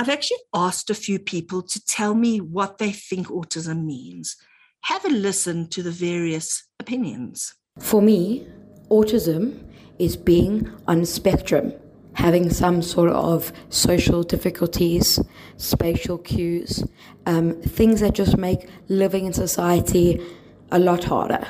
I've actually asked a few people to tell me what they think autism means. Have a listen to the various opinions. For me, autism is being on a spectrum, having some sort of social difficulties, spatial cues, um, things that just make living in society a lot harder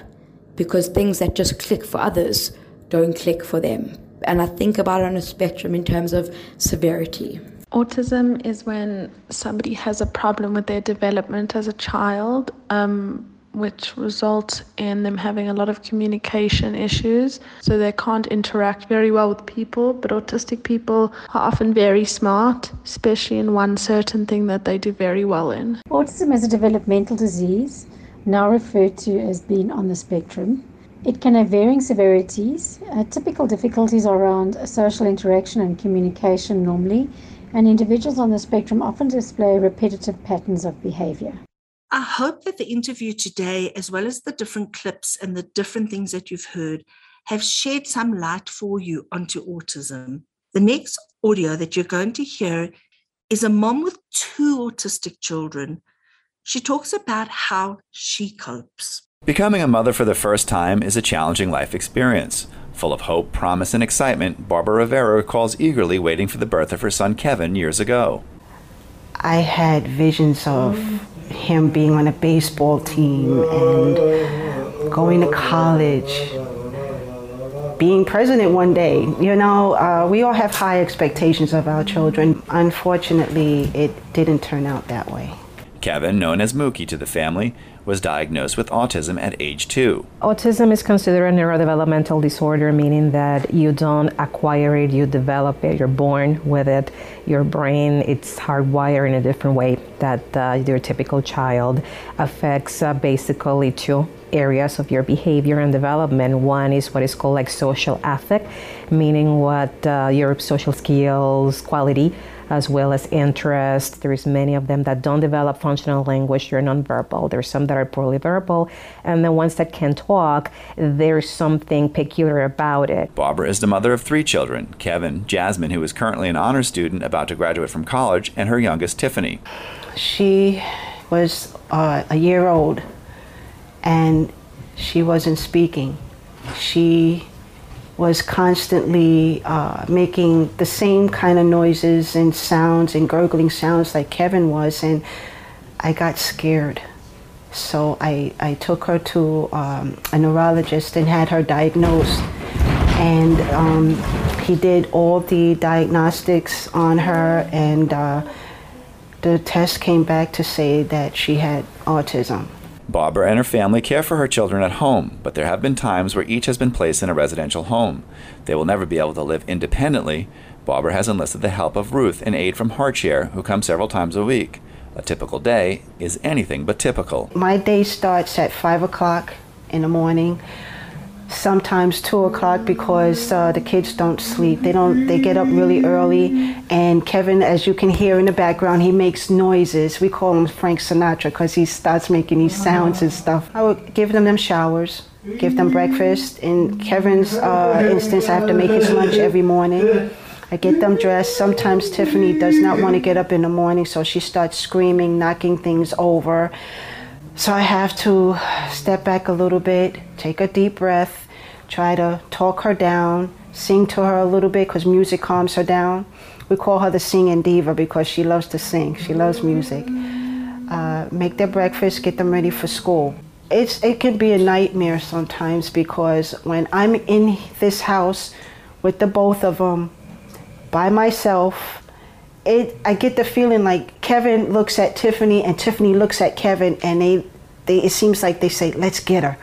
because things that just click for others don't click for them. And I think about it on a spectrum in terms of severity. Autism is when somebody has a problem with their development as a child, um, which results in them having a lot of communication issues. So they can't interact very well with people, but autistic people are often very smart, especially in one certain thing that they do very well in. Autism is a developmental disease, now referred to as being on the spectrum. It can have varying severities. Uh, typical difficulties are around social interaction and communication normally and individuals on the spectrum often display repetitive patterns of behavior. I hope that the interview today, as well as the different clips and the different things that you've heard, have shed some light for you onto autism. The next audio that you're going to hear is a mom with two autistic children. She talks about how she copes. Becoming a mother for the first time is a challenging life experience. Full of hope, promise, and excitement, Barbara Rivera recalls eagerly waiting for the birth of her son Kevin years ago. I had visions of him being on a baseball team and going to college, being president one day. You know, uh, we all have high expectations of our children. Unfortunately, it didn't turn out that way. Kevin, known as Mookie to the family, was diagnosed with autism at age two. Autism is considered a neurodevelopmental disorder, meaning that you don't acquire it, you develop it, you're born with it. Your brain, it's hardwired in a different way that uh, your typical child affects uh, basically two areas of your behavior and development. One is what is called like social affect, meaning what uh, your social skills, quality as well as interest. There's many of them that don't develop functional language, they're nonverbal. There's some that are poorly verbal, and the ones that can talk, there's something peculiar about it. Barbara is the mother of three children Kevin, Jasmine, who is currently an honor student about to graduate from college, and her youngest, Tiffany. She was uh, a year old and she wasn't speaking. She was constantly uh, making the same kind of noises and sounds and gurgling sounds like Kevin was, and I got scared. So I, I took her to um, a neurologist and had her diagnosed. And um, he did all the diagnostics on her, and uh, the test came back to say that she had autism. Barbara and her family care for her children at home, but there have been times where each has been placed in a residential home. They will never be able to live independently. Barbara has enlisted the help of Ruth, an aide from HeartShare, who comes several times a week. A typical day is anything but typical. My day starts at 5 o'clock in the morning sometimes two o'clock because uh, the kids don't sleep. They don't. They get up really early, and Kevin, as you can hear in the background, he makes noises. We call him Frank Sinatra because he starts making these sounds and stuff. I would give them them showers, give them breakfast. In Kevin's uh, instance, I have to make his lunch every morning. I get them dressed. Sometimes Tiffany does not want to get up in the morning, so she starts screaming, knocking things over. So I have to step back a little bit, take a deep breath, try to talk her down, sing to her a little bit because music calms her down. We call her the singing diva because she loves to sing. She loves music. Uh, make their breakfast, get them ready for school. It's, it can be a nightmare sometimes because when I'm in this house with the both of them by myself, it I get the feeling like Kevin looks at Tiffany and Tiffany looks at Kevin and they they it seems like they say let's get her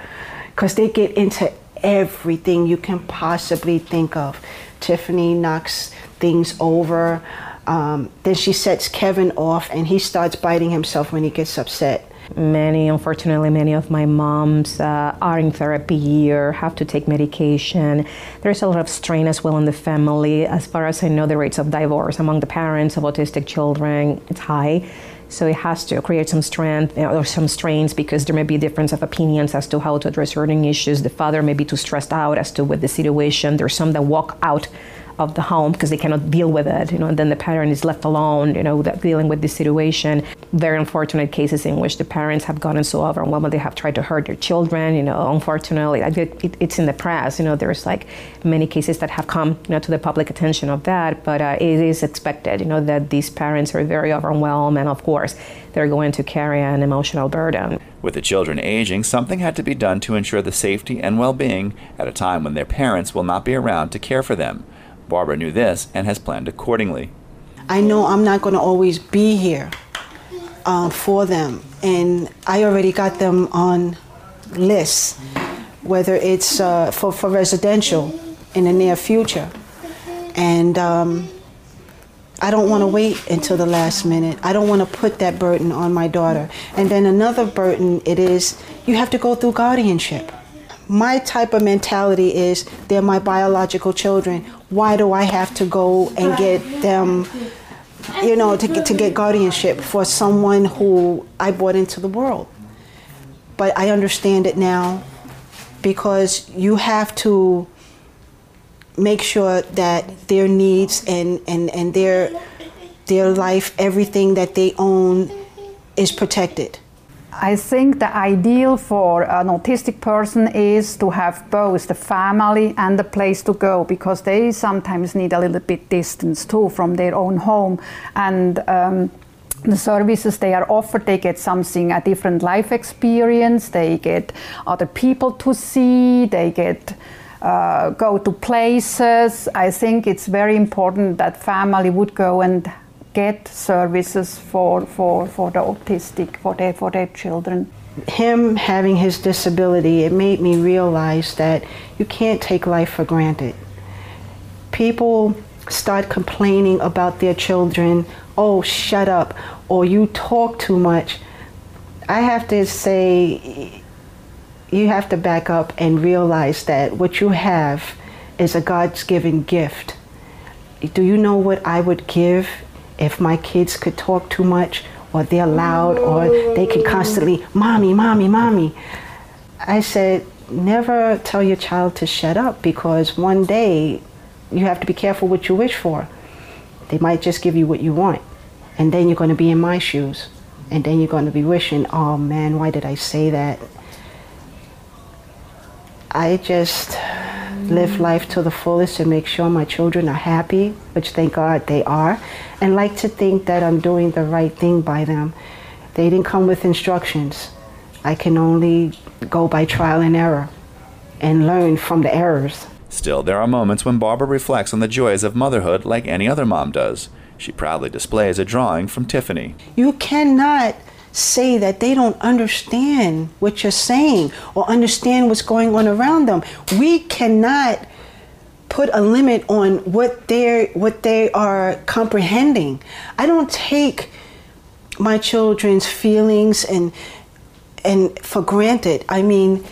because they get into everything you can possibly think of. Tiffany knocks things over. Um, then she sets Kevin off and he starts biting himself when he gets upset. Many, unfortunately, many of my moms uh, are in therapy or have to take medication. There's a lot of strain as well in the family. As far as I know, the rates of divorce among the parents of autistic children it's high. So it has to create some strength or some strains because there may be a difference of opinions as to how to address certain issues. The father may be too stressed out as to with the situation. There's some that walk out of the home because they cannot deal with it, you know, and then the parent is left alone, you know, dealing with the situation. Very unfortunate cases in which the parents have gotten so overwhelmed they have tried to hurt their children, you know, unfortunately, it, it, it's in the press, you know, there's like many cases that have come, you know, to the public attention of that, but uh, it is expected, you know, that these parents are very overwhelmed and of course they're going to carry an emotional burden. With the children aging, something had to be done to ensure the safety and well being at a time when their parents will not be around to care for them. Barbara knew this and has planned accordingly. I know I'm not going to always be here uh, for them, and I already got them on lists, whether it's uh, for, for residential in the near future. And um, I don't want to wait until the last minute. I don't want to put that burden on my daughter. And then another burden it is you have to go through guardianship. My type of mentality is they're my biological children. Why do I have to go and get them, you know, to get, to get guardianship for someone who I brought into the world? But I understand it now because you have to make sure that their needs and, and, and their, their life, everything that they own, is protected. I think the ideal for an autistic person is to have both the family and the place to go because they sometimes need a little bit distance too from their own home. And um, the services they are offered they get something a different life experience. They get other people to see. They get uh, go to places. I think it's very important that family would go and get services for, for, for the autistic, for their, for their children. Him having his disability, it made me realize that you can't take life for granted. People start complaining about their children, oh, shut up, or you talk too much. I have to say, you have to back up and realize that what you have is a God's given gift. Do you know what I would give if my kids could talk too much or they're loud or they can constantly, mommy, mommy, mommy? I said, never tell your child to shut up because one day you have to be careful what you wish for. They might just give you what you want. And then you're going to be in my shoes. And then you're going to be wishing, oh man, why did I say that? I just live life to the fullest and make sure my children are happy, which thank God they are, and like to think that I'm doing the right thing by them. They didn't come with instructions. I can only go by trial and error and learn from the errors. Still, there are moments when Barbara reflects on the joys of motherhood like any other mom does. She proudly displays a drawing from Tiffany. You cannot say that they don't understand what you're saying or understand what's going on around them. We cannot put a limit on what they what they are comprehending. I don't take my children's feelings and and for granted. I mean,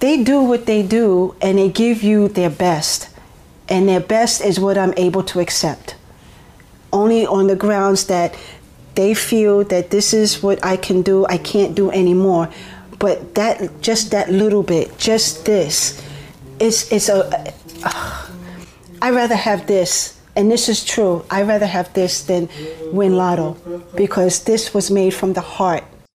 they do what they do and they give you their best. And their best is what I'm able to accept. Only on the grounds that they feel that this is what I can do, I can't do anymore. But that, just that little bit, just this, it's, it's a, uh, I rather have this, and this is true, I rather have this than win lotto because this was made from the heart.